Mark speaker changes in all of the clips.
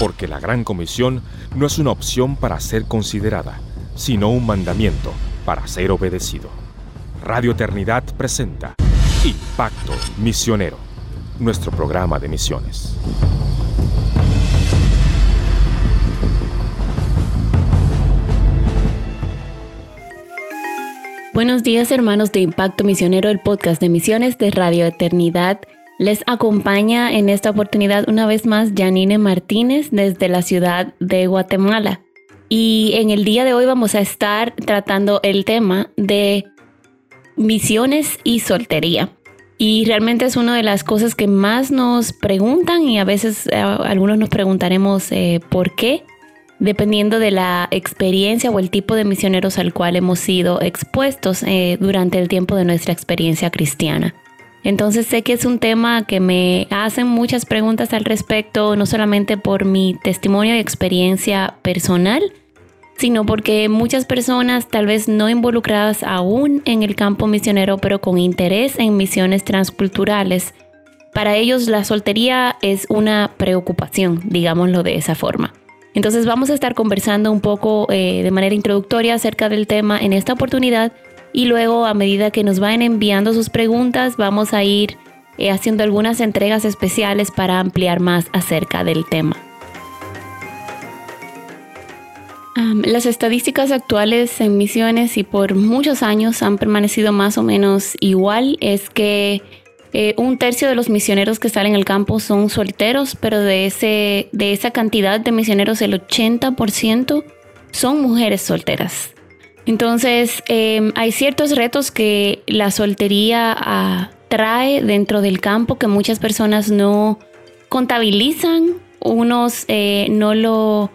Speaker 1: porque la Gran Comisión no es una opción para ser considerada, sino un mandamiento para ser obedecido. Radio Eternidad presenta Impacto Misionero, nuestro programa de misiones.
Speaker 2: Buenos días hermanos de Impacto Misionero, el podcast de misiones de Radio Eternidad. Les acompaña en esta oportunidad una vez más Janine Martínez desde la ciudad de Guatemala. Y en el día de hoy vamos a estar tratando el tema de misiones y soltería. Y realmente es una de las cosas que más nos preguntan y a veces eh, algunos nos preguntaremos eh, por qué, dependiendo de la experiencia o el tipo de misioneros al cual hemos sido expuestos eh, durante el tiempo de nuestra experiencia cristiana. Entonces sé que es un tema que me hacen muchas preguntas al respecto, no solamente por mi testimonio y experiencia personal, sino porque muchas personas tal vez no involucradas aún en el campo misionero, pero con interés en misiones transculturales, para ellos la soltería es una preocupación, digámoslo de esa forma. Entonces vamos a estar conversando un poco eh, de manera introductoria acerca del tema en esta oportunidad y luego a medida que nos vayan enviando sus preguntas vamos a ir eh, haciendo algunas entregas especiales para ampliar más acerca del tema. las estadísticas actuales en misiones y por muchos años han permanecido más o menos igual es que eh, un tercio de los misioneros que salen al campo son solteros, pero de, ese, de esa cantidad de misioneros el 80% son mujeres solteras. Entonces, em, hay ciertos retos que la soltería ah, trae dentro del campo que muchas personas no contabilizan, unos eh, no, lo,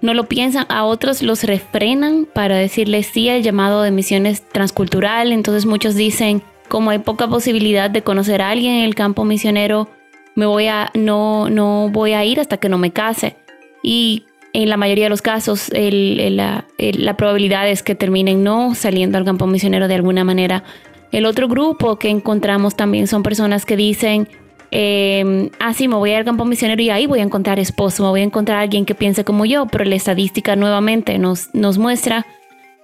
Speaker 2: no lo piensan, a otros los refrenan para decirles sí al llamado de misiones transcultural. Entonces muchos dicen, como hay poca posibilidad de conocer a alguien en el campo misionero, me voy a, no, no voy a ir hasta que no me case. Y en la mayoría de los casos la, probabilidad es que terminen no saliendo al campo misionero de alguna manera. El otro grupo que encontramos también son personas que dicen, eh, ah, sí, me voy al campo misionero y ahí voy a encontrar esposo, me voy a encontrar alguien que piense como yo, pero la estadística nuevamente nos, nos muestra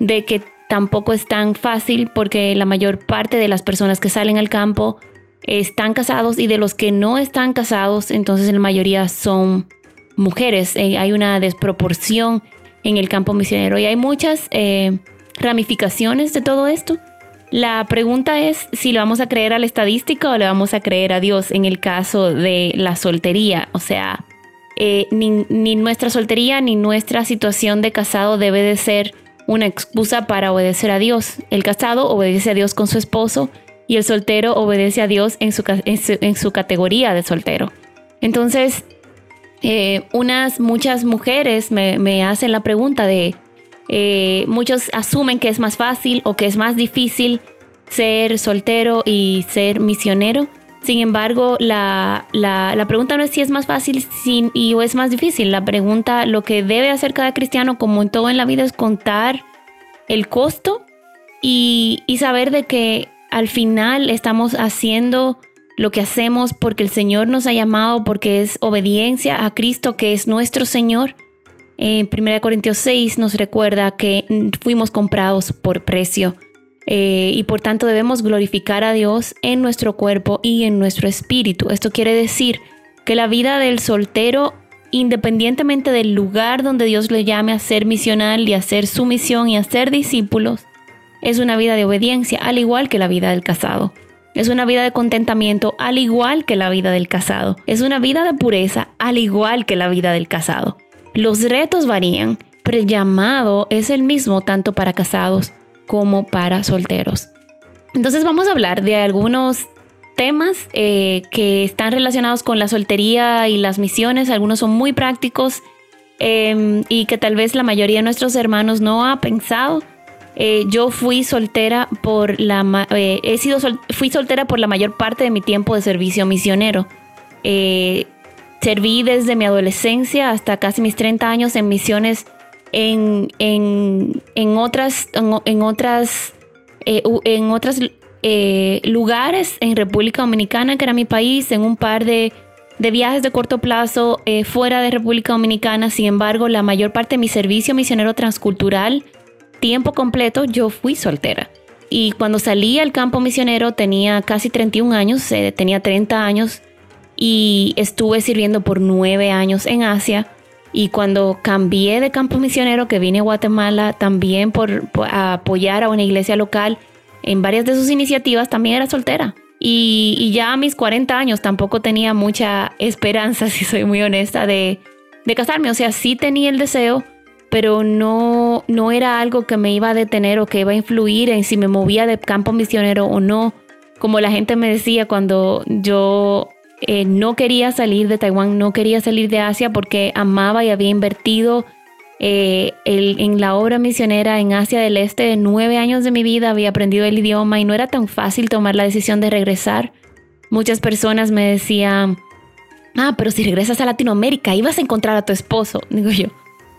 Speaker 2: de que tampoco es tan fácil porque la mayor parte de las personas que salen al campo están casados y de los que no están casados, entonces la mayoría son mujeres. Eh, hay una desproporción en el campo misionero y hay muchas eh, ramificaciones de todo esto. La pregunta es si le vamos a creer a la estadística o le vamos a creer a Dios en el caso de la soltería. O sea, eh, ni, nuestra soltería ni nuestra situación de casado debe de ser una excusa para obedecer a Dios. El casado obedece a Dios con su esposo y el soltero obedece a Dios en su, en su categoría de soltero. Entonces, eh, unas muchas mujeres me, hacen la pregunta de, eh, muchos asumen que es más fácil o que es más difícil ser soltero y ser misionero. Sin embargo, la, pregunta no es si es más fácil y, o es más difícil. La pregunta, lo que debe hacer cada cristiano, como en todo en la vida, es contar el costo y, y saber de que al final estamos haciendo lo que hacemos porque el Señor nos ha llamado, porque es obediencia a Cristo, que es nuestro Señor. En 1 Corintios 6 nos recuerda que fuimos comprados por precio eh, y por tanto debemos glorificar a Dios en nuestro cuerpo y en nuestro espíritu. Esto quiere decir que la vida del soltero, independientemente del lugar donde Dios le llame a ser misional y a hacer su misión y a ser discípulos, es una vida de obediencia, al igual que la vida del casado. Es una vida de contentamiento al igual que la vida del casado. Es una vida de pureza al igual que la vida del casado. Los retos varían, pero el llamado es el mismo tanto para casados como para solteros. Entonces vamos a hablar de algunos temas eh, que están relacionados con la soltería y las misiones. Algunos son muy prácticos em, y que tal vez la mayoría de nuestros hermanos no ha pensado eh, yo fui soltera por la eh, he sido fui soltera por la mayor parte de mi tiempo de servicio misionero. Eh, serví desde mi adolescencia hasta casi mis 30 años en misiones en, en, en otras en, otras en otras lugares en República Dominicana que era mi país en un par de de viajes de corto plazo eh, fuera de República Dominicana. Sin embargo, la mayor parte de mi servicio misionero transcultural, tiempo completo, yo fui soltera. Y cuando salí al campo misionero tenía casi 31 años, eh, tenía 30 años y estuve sirviendo por 9 años en Asia. Y cuando cambié de campo misionero, que vine a Guatemala también por, apoyar a una iglesia local en varias de sus iniciativas, también era soltera. Y, ya a mis 40 años tampoco tenía mucha esperanza, si soy muy honesta, de, de casarme. O sea, sí tenía el deseo, pero no, no era algo que me iba a detener o que iba a influir en si me movía de campo misionero o no. Como la gente me decía cuando yo eh, no quería salir de Taiwán, no quería salir de Asia porque amaba y había invertido eh, en la obra misionera en Asia del Este. Nueve años de mi vida había aprendido el idioma y no era tan fácil tomar la decisión de regresar. Muchas personas me decían, ah, pero si regresas a Latinoamérica, ibas a encontrar a tu esposo. Digo yo,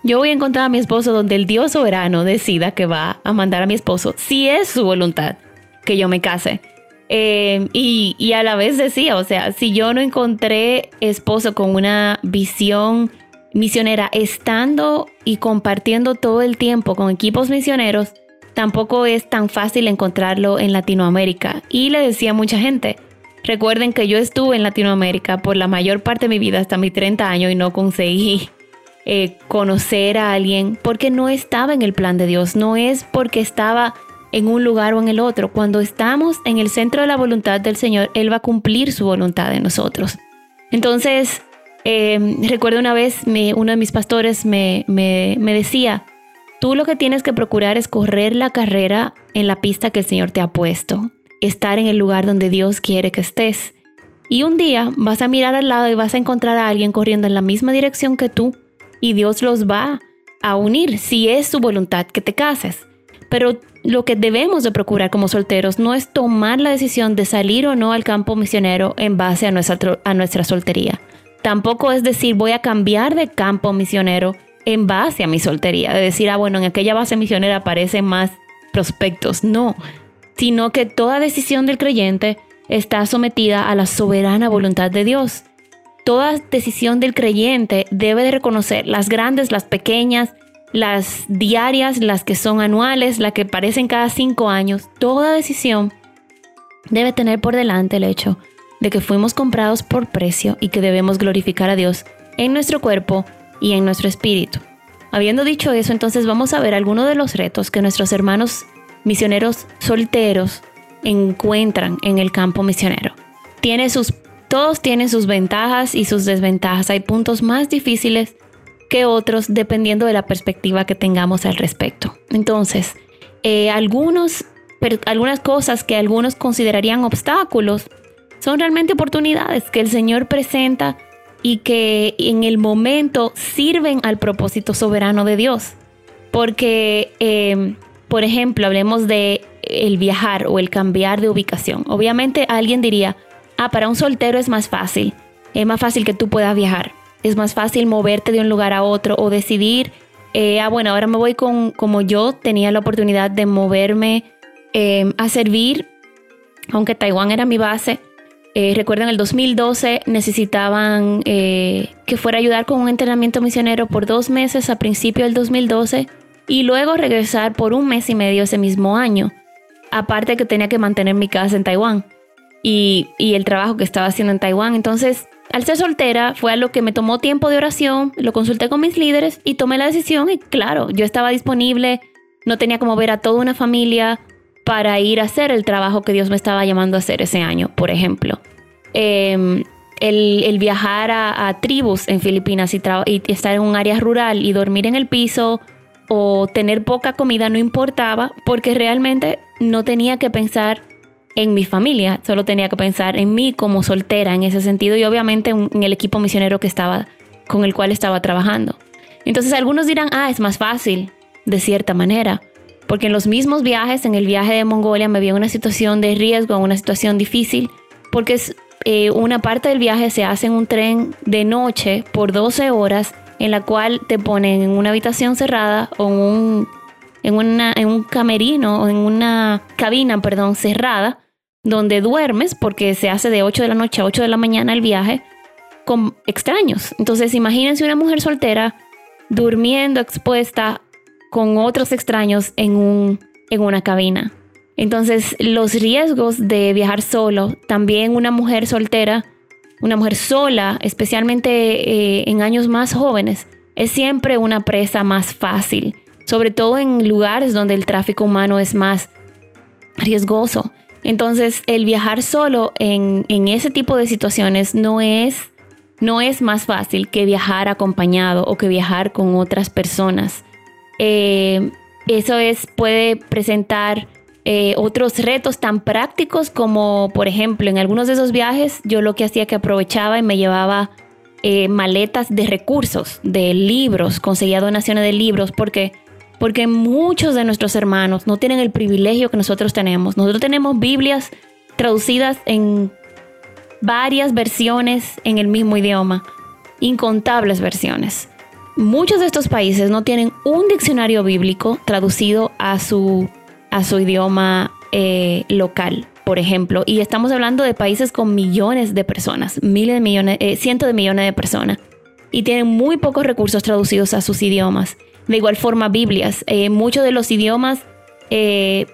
Speaker 2: yo voy a encontrar a mi esposo donde el Dios soberano decida que va a mandar a mi esposo, si es su voluntad que yo me case. Eh, y, y, a la vez decía, o sea, si yo no encontré esposo con una visión misionera estando y compartiendo todo el tiempo con equipos misioneros, tampoco es tan fácil encontrarlo en Latinoamérica. Y le decía a mucha gente, recuerden que yo estuve en Latinoamérica por la mayor parte de mi vida hasta mis 30 años y no conseguí eh, conocer a alguien porque no estaba en el plan de Dios, no es porque estaba en un lugar o en el otro. Cuando estamos en el centro de la voluntad del Señor, Él va a cumplir su voluntad en nosotros. Entonces, eh, recuerdo una vez uno de mis pastores me, me, me decía, tú lo que tienes que procurar es correr la carrera en la pista que el Señor te ha puesto, estar en el lugar donde Dios quiere que estés. Y un día vas a mirar al lado y vas a encontrar a alguien corriendo en la misma dirección que tú y Dios los va a unir si es su voluntad que te cases. Pero lo que debemos de procurar como solteros no es tomar la decisión de salir o no al campo misionero en base a nuestra, a nuestra soltería. Tampoco es decir voy a cambiar de campo misionero en base a mi soltería. De decir, ah, bueno, en aquella base misionera aparecen más prospectos. No, sino que toda decisión del creyente está sometida a la soberana voluntad de Dios toda decisión del creyente debe de reconocer las grandes, las pequeñas, las diarias, las que son anuales, las que parecen cada cinco años. Toda decisión debe tener por delante el hecho de que fuimos comprados por precio y que debemos glorificar a Dios en nuestro cuerpo y en nuestro espíritu. Habiendo dicho eso, entonces vamos a ver algunos de los retos que nuestros hermanos misioneros solteros encuentran en el campo misionero. Tiene sus todos tienen sus ventajas y sus desventajas. Hay puntos más difíciles que otros dependiendo de la perspectiva que tengamos al respecto. Entonces, eh, algunos, algunas cosas que algunos considerarían obstáculos son realmente oportunidades que el Señor presenta y que en el momento sirven al propósito soberano de Dios. Porque, em, por ejemplo, hablemos de el viajar o el cambiar de ubicación. Obviamente alguien diría, Ah, para un soltero es más fácil. Es más fácil que tú puedas viajar. Es más fácil moverte de un lugar a otro o decidir, eh, ah, bueno, ahora me voy con, como yo tenía la oportunidad de moverme em, a servir, aunque Taiwán era mi base. Eh, el 2012 necesitaban eh, que fuera a ayudar con un entrenamiento misionero por dos meses a principio del 2012 y luego regresar por un mes y medio ese mismo año. Aparte que tenía que mantener mi casa en Taiwán y, el trabajo que estaba haciendo en Taiwán. Entonces, al ser soltera, fue algo que me tomó tiempo de oración, lo consulté con mis líderes y tomé la decisión y claro, yo estaba disponible, no tenía como ver a toda una familia para ir a hacer el trabajo que Dios me estaba llamando a hacer ese año, por ejemplo. Em, el, viajar a, tribus en Filipinas y, y estar en un área rural y dormir en el piso o tener poca comida no importaba porque realmente no tenía que pensar en mi familia, solo tenía que pensar en mí como soltera en ese sentido y obviamente en el equipo misionero que estaba con el cual estaba trabajando. Entonces algunos dirán, ah, es más fácil, de cierta manera, porque en los mismos viajes, en el viaje de Mongolia me vi en una situación de riesgo, en una situación difícil, porque es, eh, una parte del viaje se hace en un tren de noche por 12 horas, en la cual te ponen en una habitación cerrada o un, en, una, en un camerino o en una cabina, perdón, cerrada, donde duermes, porque se hace de 8 de la noche a 8 de la mañana el viaje, con extraños. Entonces imagínense una mujer soltera durmiendo expuesta con otros extraños en, un, en una cabina. Entonces los riesgos de viajar solo, también una mujer soltera, una mujer sola, especialmente eh, en años más jóvenes, es siempre una presa más fácil, sobre todo en lugares donde el tráfico humano es más riesgoso. Entonces, el viajar solo en, ese tipo de situaciones no es, no es más fácil que viajar acompañado o que viajar con otras personas. Eh, eso es, puede presentar eh, otros retos tan prácticos como, por ejemplo, en algunos de esos viajes, yo lo que hacía que aprovechaba y me llevaba eh, maletas de recursos, de libros, conseguía donaciones de libros, porque porque muchos de nuestros hermanos no tienen el privilegio que nosotros tenemos. Nosotros tenemos Biblias traducidas en varias versiones en el mismo idioma, incontables versiones. Muchos de estos países no tienen un diccionario bíblico traducido a su, a su idioma eh, local, por ejemplo. Y estamos hablando de países con millones de personas, miles de millones, eh, cientos de millones de personas. Y tienen muy pocos recursos traducidos a sus idiomas. De igual forma, Biblias. Eh, muchos de los idiomas eh,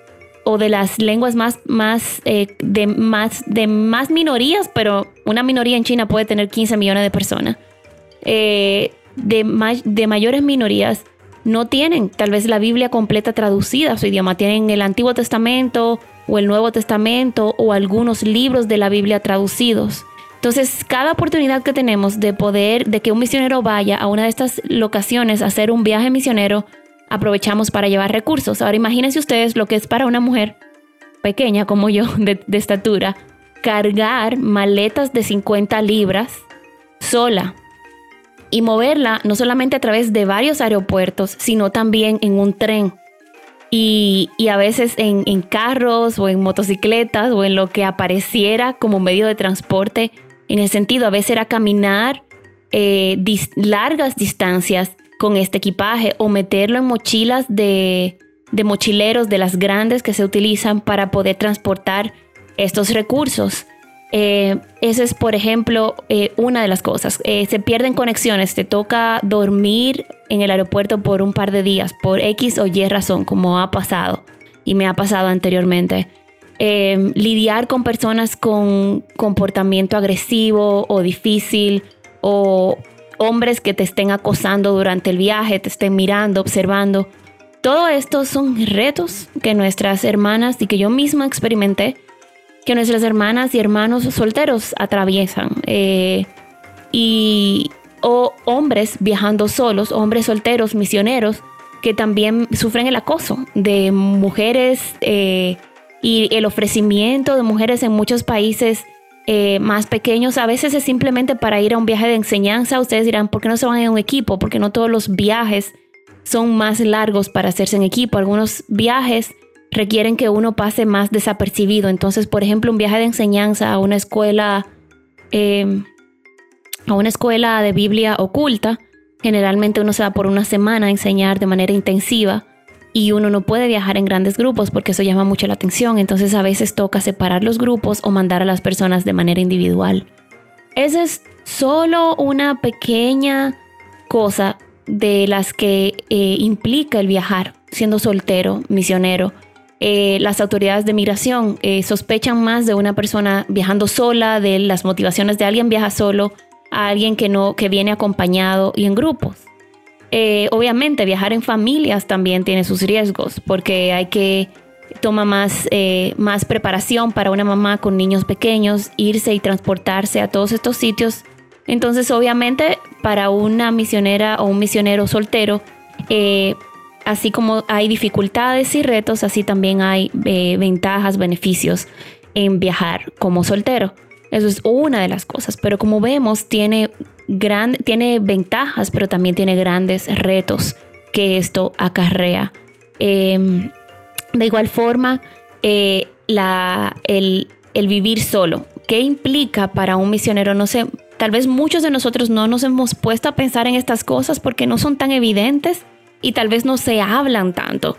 Speaker 2: o de las lenguas más, más, eh, de más, de más minorías, pero una minoría en China puede tener 15 millones de personas. de, de mayores minorías no tienen tal vez la Biblia completa traducida a su idioma. Tienen el Antiguo Testamento o el Nuevo Testamento o algunos libros de la Biblia traducidos. Entonces, cada oportunidad que tenemos de poder, de que un misionero vaya a una de estas locaciones a hacer un viaje misionero, aprovechamos para llevar recursos. Ahora imagínense ustedes lo que es para una mujer pequeña como yo, de, estatura, cargar maletas de 50 libras sola y moverla no solamente a través de varios aeropuertos, sino también en un tren. Y, a veces en, en, carros o en motocicletas o en lo que apareciera como medio de transporte en el sentido, a veces era caminar eh, largas distancias con este equipaje o meterlo en mochilas de, mochileros de las grandes que se utilizan para poder transportar estos recursos. Eh, esa es, por ejemplo, eh, una de las cosas. se pierden conexiones, te toca dormir en el aeropuerto por un par de días, por X o Y razón, como ha pasado y me ha pasado anteriormente. Em, lidiar con personas con comportamiento agresivo o difícil o hombres que te estén acosando durante el viaje, te estén mirando, observando. Todo esto son retos que nuestras hermanas y que yo misma experimenté, que nuestras hermanas y hermanos solteros atraviesan. Eh, y o hombres viajando solos, hombres solteros, misioneros, que también sufren el acoso de mujeres eh, y el ofrecimiento de mujeres en muchos países eh, más pequeños a veces es simplemente para ir a un viaje de enseñanza. Ustedes dirán, ¿por qué no se van en un equipo? Porque no todos los viajes son más largos para hacerse en equipo. Algunos viajes requieren que uno pase más desapercibido. Entonces, por ejemplo, un viaje de enseñanza a una escuela, em, a una escuela de Biblia oculta, generalmente uno se va por una semana a enseñar de manera intensiva y uno no puede viajar en grandes grupos porque eso llama mucho la atención, entonces a veces toca separar los grupos o mandar a las personas de manera individual. Esa es solo una pequeña cosa de las que eh, implica el viajar, siendo soltero, misionero. Eh, las autoridades de migración eh, sospechan más de una persona viajando sola, de las motivaciones de alguien viaja solo, a alguien que no, que viene acompañado y en grupos. Eh, obviamente viajar en familias también tiene sus riesgos porque hay que tomar más, eh, más preparación para una mamá con niños pequeños, irse y transportarse a todos estos sitios. Entonces obviamente para una misionera o un misionero soltero, eh, así como hay dificultades y retos, así también hay ventajas, beneficios en viajar como soltero. Eso es una de las cosas, pero como vemos tiene tiene ventajas, pero también tiene grandes retos que esto acarrea. Em, de igual forma, eh, el, vivir solo, ¿qué implica para un misionero? No sé, tal vez muchos de nosotros no nos hemos puesto a pensar en estas cosas porque no son tan evidentes y tal vez no se hablan tanto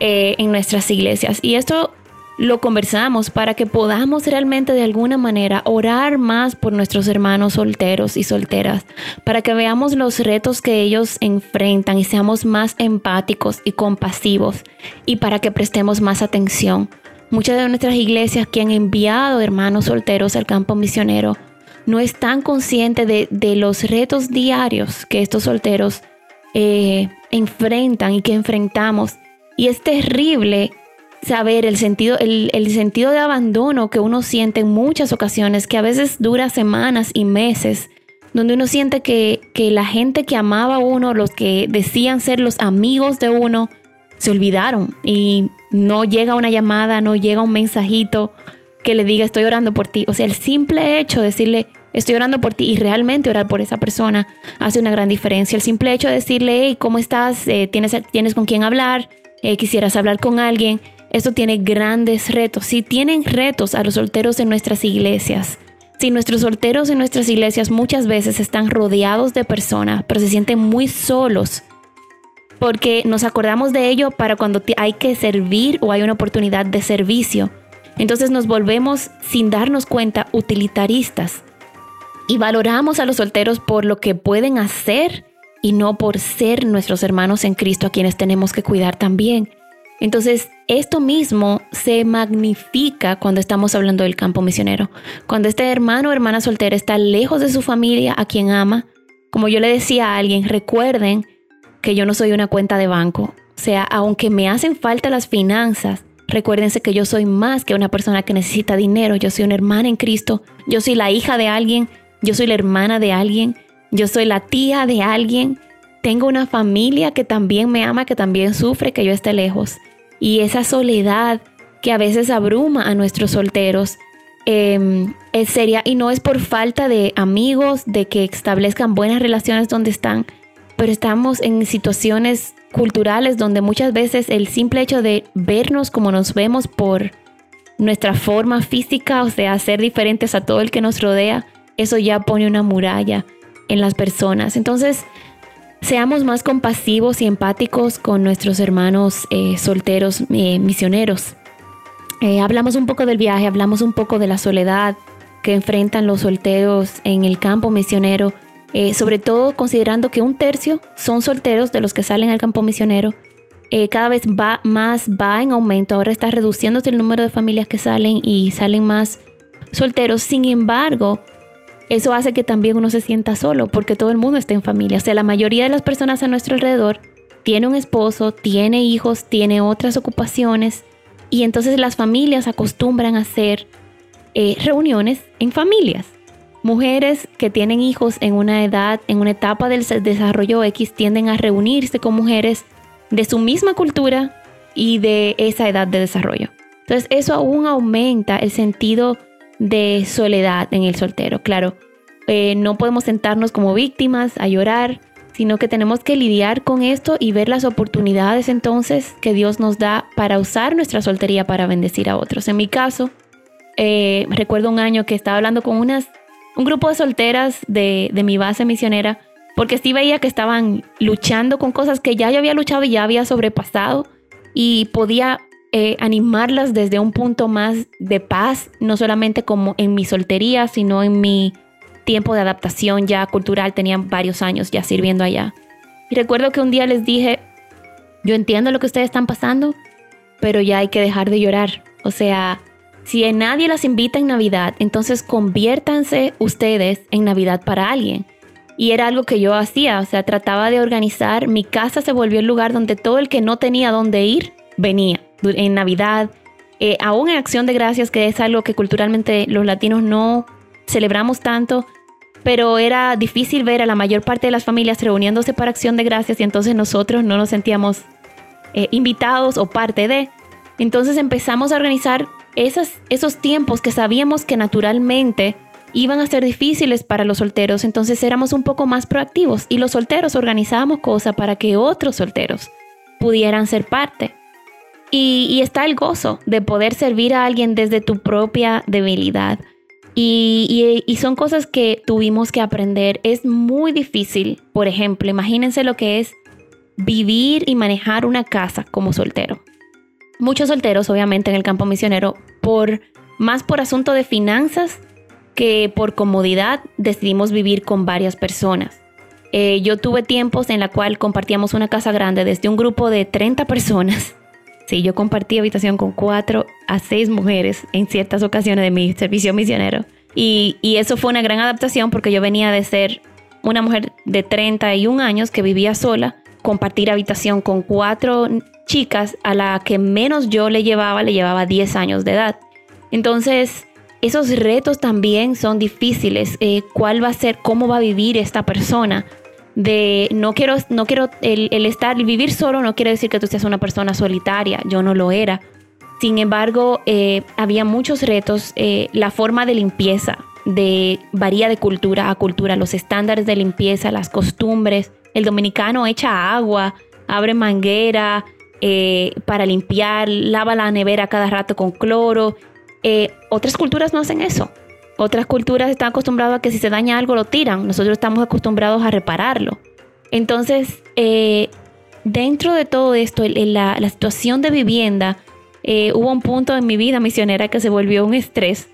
Speaker 2: eh, en nuestras iglesias. Y esto lo conversamos para que podamos realmente de alguna manera orar más por nuestros hermanos solteros y solteras, para que veamos los retos que ellos enfrentan y seamos más empáticos y compasivos y para que prestemos más atención. Muchas de nuestras iglesias que han enviado hermanos solteros al campo misionero no están conscientes de, los retos diarios que estos solteros eh, enfrentan y que enfrentamos. Y es terrible saber el sentido, el, sentido de abandono que uno siente en muchas ocasiones, que a veces dura semanas y meses, donde uno siente que, que la gente que amaba a uno, los que decían ser los amigos de uno, se olvidaron y no llega una llamada, no llega un mensajito que le diga estoy orando por ti. O sea, el simple hecho de decirle estoy orando por ti y realmente orar por esa persona hace una gran diferencia. El simple hecho de decirle, hey, ¿cómo estás? Eh, ¿tienes, ¿Tienes con quién hablar? Eh, ¿Quisieras hablar con alguien? Esto tiene grandes retos. Si tienen retos a los solteros en nuestras iglesias, si nuestros solteros en nuestras iglesias muchas veces están rodeados de personas, pero se sienten muy solos, porque nos acordamos de ello para cuando hay que servir o hay una oportunidad de servicio. Entonces nos volvemos sin darnos cuenta utilitaristas y valoramos a los solteros por lo que pueden hacer y no por ser nuestros hermanos en Cristo a quienes tenemos que cuidar también. Entonces, esto mismo se magnifica cuando estamos hablando del campo misionero. Cuando este hermano o hermana soltera está lejos de su familia, a quien ama, como yo le decía a alguien, recuerden que yo no soy una cuenta de banco. O sea, aunque me hacen falta las finanzas, recuérdense que yo soy más que una persona que necesita dinero. Yo soy una hermana en Cristo. Yo soy la hija de alguien. Yo soy la hermana de alguien. Yo soy la tía de alguien tengo una familia que también me ama, que también sufre que yo esté lejos. Y esa soledad que a veces abruma a nuestros solteros, eh, sería, y no es por falta de amigos, de que establezcan buenas relaciones donde están, pero estamos en situaciones culturales donde muchas veces el simple hecho de vernos como nos vemos por nuestra forma física, o sea, ser diferentes a todo el que nos rodea, eso ya pone una muralla en las personas. Entonces, Seamos más compasivos y empáticos con nuestros hermanos eh, solteros eh, misioneros. Eh, hablamos un poco del viaje, hablamos un poco de la soledad que enfrentan los solteros en el campo misionero, sobre todo considerando que un tercio son solteros de los que salen al campo misionero. cada vez va más va en aumento, ahora está reduciéndose el número de familias que salen y salen más solteros. Sin embargo, eso hace que también uno se sienta solo, porque todo el mundo está en familia. O sea, la mayoría de las personas a nuestro alrededor tiene un esposo, tiene hijos, tiene otras ocupaciones, y entonces las familias acostumbran a hacer eh, reuniones en familias. Mujeres que tienen hijos en una edad, en una etapa del desarrollo X, tienden a reunirse con mujeres de su misma cultura y de esa edad de desarrollo. Entonces eso aún aumenta el sentido de soledad en el soltero. Claro, eh, no podemos sentarnos como víctimas a llorar, sino que tenemos que lidiar con esto y ver las oportunidades entonces que Dios nos da para usar nuestra soltería para bendecir a otros. En mi caso, eh, recuerdo un año que estaba hablando con unas, un grupo de solteras de, de mi base misionera, porque sí veía que estaban luchando con cosas que ya yo había luchado y ya había sobrepasado y podía eh, animarlas desde un punto más de paz, no solamente como en mi soltería, sino en mi tiempo de adaptación ya cultural. Tenían varios años ya sirviendo allá. Y recuerdo que un día les dije, yo entiendo lo que ustedes están pasando, pero ya hay que dejar de llorar. O sea, si nadie las invita en Navidad, entonces conviértanse ustedes en Navidad para alguien. Y era algo que yo hacía, o sea, trataba de organizar, mi casa se volvió el lugar donde todo el que no tenía dónde ir, venía en Navidad, eh, aún en Acción de Gracias, que es algo que culturalmente los latinos no celebramos tanto, pero era difícil ver a la mayor parte de las familias reuniéndose para Acción de Gracias y entonces nosotros no nos sentíamos eh, invitados o parte de. Entonces empezamos a organizar esas, esos tiempos que sabíamos que naturalmente iban a ser difíciles para los solteros, entonces éramos un poco más proactivos y los solteros organizábamos cosas para que otros solteros pudieran ser parte. Y, está el gozo de poder servir a alguien desde tu propia debilidad. Y, son cosas que tuvimos que aprender. Es muy difícil, por ejemplo, imagínense lo que es vivir y manejar una casa como soltero. muchos solteros, obviamente, en el campo misionero, por más por asunto de finanzas que por comodidad decidimos vivir con varias personas. Eh, yo tuve tiempos en la cual compartíamos una casa grande desde un grupo de 30 personas. Sí, yo compartí habitación con cuatro a seis mujeres en ciertas ocasiones de mi servicio misionero. Y, y eso fue una gran adaptación porque yo venía de ser una mujer de 31 años que vivía sola, compartir habitación con cuatro chicas a la que menos yo le llevaba, le llevaba 10 años de edad. Entonces, esos retos también son difíciles. Eh, ¿Cuál va a ser, cómo va a vivir esta persona? De no quiero, no quiero el, estar, vivir solo no quiere decir que tú seas una persona solitaria. Yo no lo era. Sin embargo, eh, había muchos retos. Eh, la forma de limpieza de, varía de cultura a cultura. Los estándares de limpieza, las costumbres. El dominicano echa agua, abre manguera para limpiar, lava la nevera cada rato con cloro eh, otras culturas no hacen eso. Otras culturas están acostumbradas a que si se daña algo lo tiran. Nosotros estamos acostumbrados a repararlo. Entonces, eh, dentro de todo esto, la, la, situación de vivienda, eh, hubo un punto en mi vida misionera que se volvió un estrés.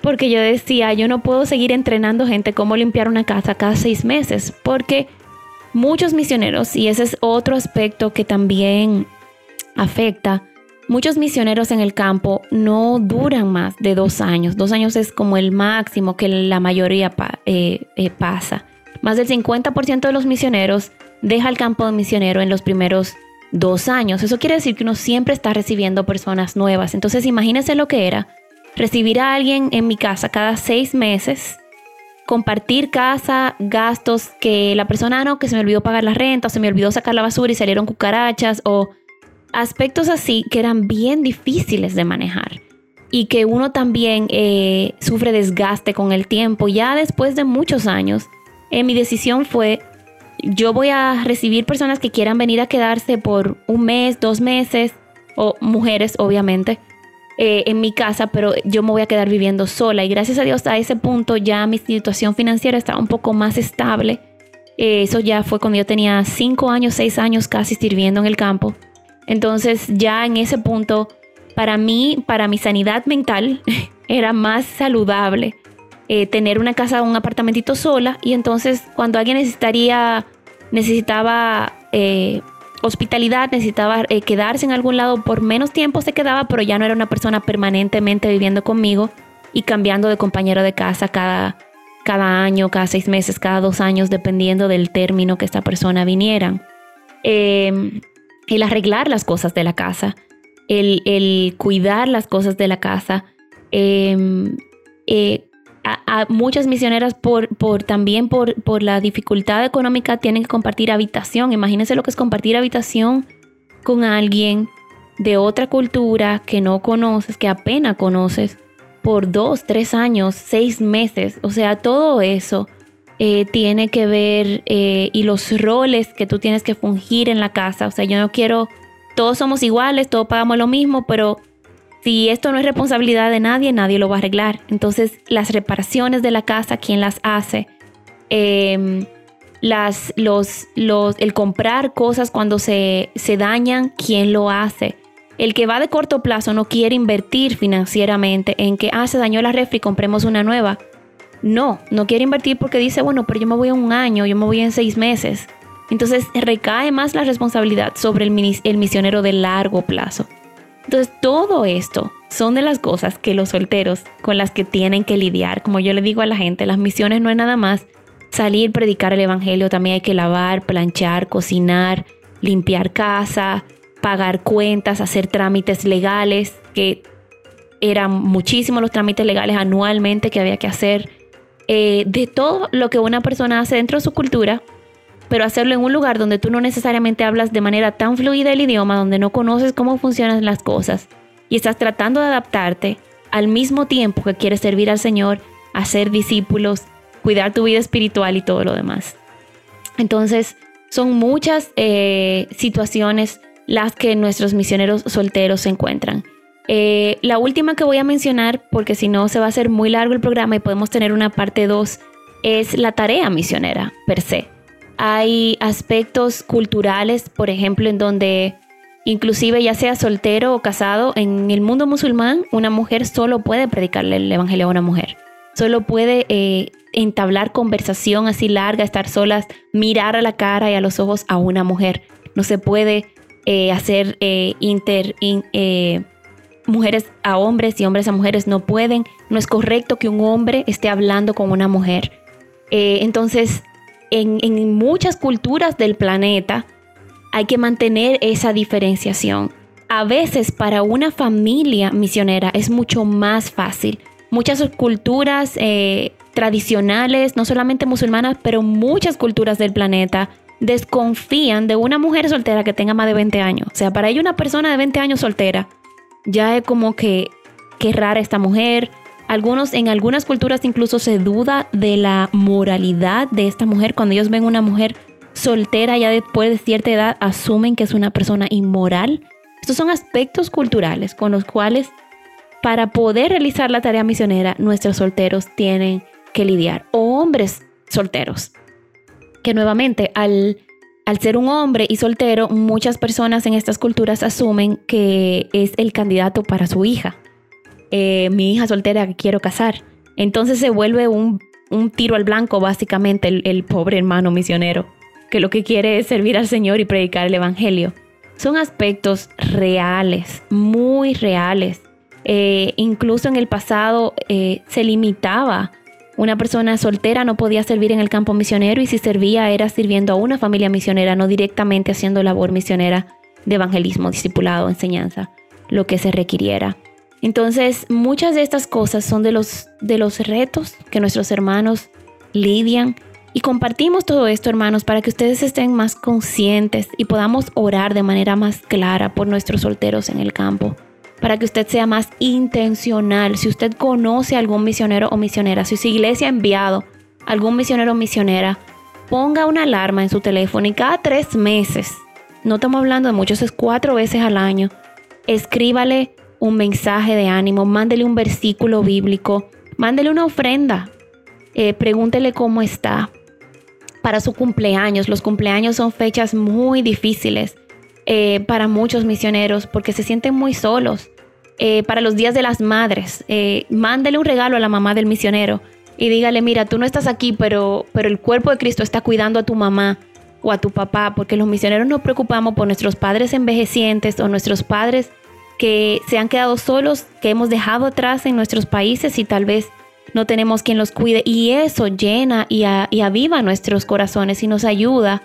Speaker 2: Porque yo decía, yo no puedo seguir entrenando gente cómo limpiar una casa cada seis meses. Porque muchos misioneros, y ese es otro aspecto que también afecta, Muchos misioneros en el campo no duran más de dos años. Dos años es como el máximo que la mayoría eh, eh, pasa. Más del 50% de los misioneros deja el campo de misionero en los primeros dos años. Eso quiere decir que uno siempre está recibiendo personas nuevas. Entonces imagínense lo que era recibir a alguien en mi casa cada seis meses, compartir casa, gastos, que la persona no, que se me olvidó pagar la renta, o se me olvidó sacar la basura y salieron cucarachas, o aspectos así que eran bien difíciles de manejar y que uno también eh, sufre desgaste con el tiempo. Ya después de muchos años, eh, mi decisión fue, yo voy a recibir personas que quieran venir a quedarse por un mes, dos meses, o mujeres obviamente, eh, en mi casa, pero yo me voy a quedar viviendo sola. Y gracias a Dios a ese punto ya mi situación financiera estaba un poco más estable. eso ya fue cuando yo tenía cinco años, seis años casi sirviendo en el campo. Entonces ya en ese punto, para mí, para mi sanidad mental, era más saludable eh, tener una casa, un apartamentito sola y entonces cuando alguien necesitaría, necesitaba eh, hospitalidad, necesitaba eh, quedarse en algún lado por menos tiempo se quedaba, pero ya no era una persona permanentemente viviendo conmigo y cambiando de compañero de casa cada, cada año, cada seis meses, cada dos años, dependiendo del término que esta persona viniera. Eh, el arreglar las cosas de la casa, el, cuidar las cosas de la casa. Em, eh, a, muchas misioneras por, por también por, por, la dificultad económica tienen que compartir habitación. Imagínense lo que es compartir habitación con alguien de otra cultura que no conoces, que apenas conoces, por dos, tres años, seis meses. O sea, todo eso eh, tiene que ver eh, y los roles que tú tienes que fungir en la casa. O sea, yo no quiero, todos somos iguales, todos pagamos lo mismo, pero si esto no es responsabilidad de nadie, nadie lo va a arreglar. Entonces, las reparaciones de la casa, ¿quién las hace? Em, las, los, los, el comprar cosas cuando se, se dañan, ¿quién lo hace? El que va de corto plazo no quiere invertir financieramente en que, ah, se dañó la refri, compremos una nueva. No, no quiere invertir porque dice, bueno, pero yo me voy en un año, yo me voy en seis meses. Entonces recae más la responsabilidad sobre el, el misionero de largo plazo. Entonces todo esto son de las cosas que los solteros con las que tienen que lidiar. Como yo le digo a la gente, las misiones no es nada más salir, predicar el Evangelio, también hay que lavar, planchar, cocinar, limpiar casa, pagar cuentas, hacer trámites legales, que eran muchísimos los trámites legales anualmente que había que hacer eh, de todo lo que una persona hace dentro de su cultura, pero hacerlo en un lugar donde tú no necesariamente hablas de manera tan fluida el idioma, donde no conoces cómo funcionan las cosas y estás tratando de adaptarte al mismo tiempo que quieres servir al Señor, hacer discípulos, cuidar tu vida espiritual y todo lo demás. Entonces, son muchas eh, situaciones las que nuestros misioneros solteros se encuentran. Eh, la última que voy a mencionar, porque si no se va a hacer muy largo el programa y podemos tener una parte 2, es la tarea misionera per se. Hay aspectos culturales, por ejemplo, en donde Inclusive ya sea soltero o casado, en el mundo musulmán una mujer solo puede predicarle el Evangelio a una mujer. Solo puede eh, entablar conversación así larga, estar solas, mirar a la cara y a los ojos a una mujer. No se puede eh, hacer inter... mujeres a hombres y hombres a mujeres no pueden. No es correcto que un hombre esté hablando con una mujer. entonces, en muchas culturas del planeta, hay que mantener esa diferenciación. A veces para una familia misionera es mucho más fácil. Muchas culturas eh, tradicionales, no solamente musulmanas, pero muchas culturas del planeta desconfían de una mujer soltera que tenga más de 20 años. O sea, para ello una persona de 20 años soltera ya es como que qué rara esta mujer. Algunos en algunas culturas incluso se duda de la moralidad de esta mujer cuando ellos ven una mujer soltera ya después de cierta edad asumen que es una persona inmoral. Estos son aspectos culturales con los cuales para poder realizar la tarea misionera nuestros solteros tienen que lidiar. O hombres solteros, que nuevamente al, al ser un hombre y soltero, muchas personas en estas culturas asumen que es el candidato para su hija. Eh, mi hija soltera que quiero casar. Entonces se vuelve un, tiro al blanco básicamente el pobre hermano misionero que lo que quiere es servir al Señor y predicar el Evangelio. Son aspectos reales, muy reales. Eh, incluso en el pasado eh, se limitaba. Una persona soltera no podía servir en el campo misionero y si servía era sirviendo a una familia misionera, no directamente haciendo labor misionera de evangelismo, discipulado, enseñanza, lo que se requiriera. Entonces, muchas de estas cosas son de los, de los retos que nuestros hermanos lidian y compartimos todo esto, hermanos, para que ustedes estén más conscientes y podamos orar de manera más clara por nuestros solteros en el campo. Para que usted sea más intencional. Si usted conoce a algún misionero o misionera, si su iglesia ha enviado algún misionero o misionera, ponga una alarma en su teléfono y cada tres meses, no estamos hablando de muchos, es cuatro veces al año, escríbale un mensaje de ánimo, mándele un versículo bíblico, mándele una ofrenda, eh, pregúntele cómo está, para su cumpleaños. Los cumpleaños son fechas muy difíciles eh, para muchos misioneros porque se sienten muy solos. Eh, para los días de las madres, eh, un regalo a la mamá del misionero y dígale, mira, tú no estás aquí, pero, pero el cuerpo de Cristo está cuidando a tu mamá o a tu papá, porque los misioneros nos preocupamos por nuestros padres envejecientes o nuestros padres que se han quedado solos, que hemos dejado atrás en nuestros países y tal vez no tenemos quien los cuide y eso llena y, aviva nuestros corazones y nos ayuda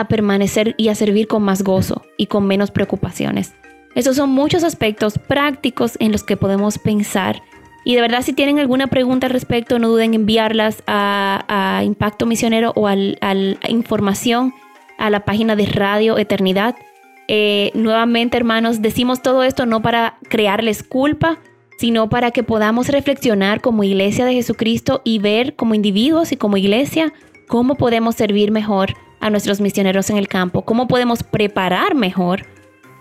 Speaker 2: a permanecer y a servir con más gozo y con menos preocupaciones. Esos son muchos aspectos prácticos en los que podemos pensar. Y de verdad, si tienen alguna pregunta al respecto, no duden en enviarlas a, Impacto Misionero o a información a la página de Radio Eternidad. Eh, nuevamente, hermanos, decimos todo esto no para crearles culpa, sino para que podamos reflexionar como iglesia de Jesucristo y ver como individuos y como iglesia cómo podemos servir mejor a nuestros misioneros en el campo, cómo podemos preparar mejor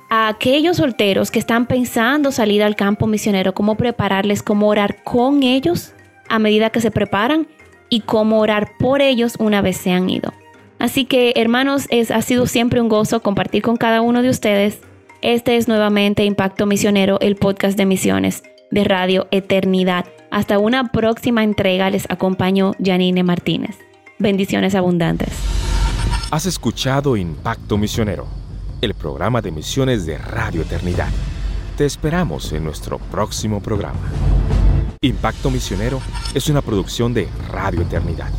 Speaker 2: a aquellos solteros que están pensando salir al campo misionero, cómo prepararles, cómo orar con ellos a medida que se preparan y cómo orar por ellos una vez se han ido. Así que hermanos, es, ha sido siempre un gozo compartir con cada uno de ustedes. Este es nuevamente Impacto Misionero, el podcast de misiones de Radio Eternidad. Hasta una próxima entrega les acompaño Janine Martínez. Bendiciones abundantes.
Speaker 1: Has escuchado Impacto Misionero, el programa de misiones de Radio Eternidad. Te esperamos en nuestro próximo programa. Impacto Misionero es una producción de Radio Eternidad.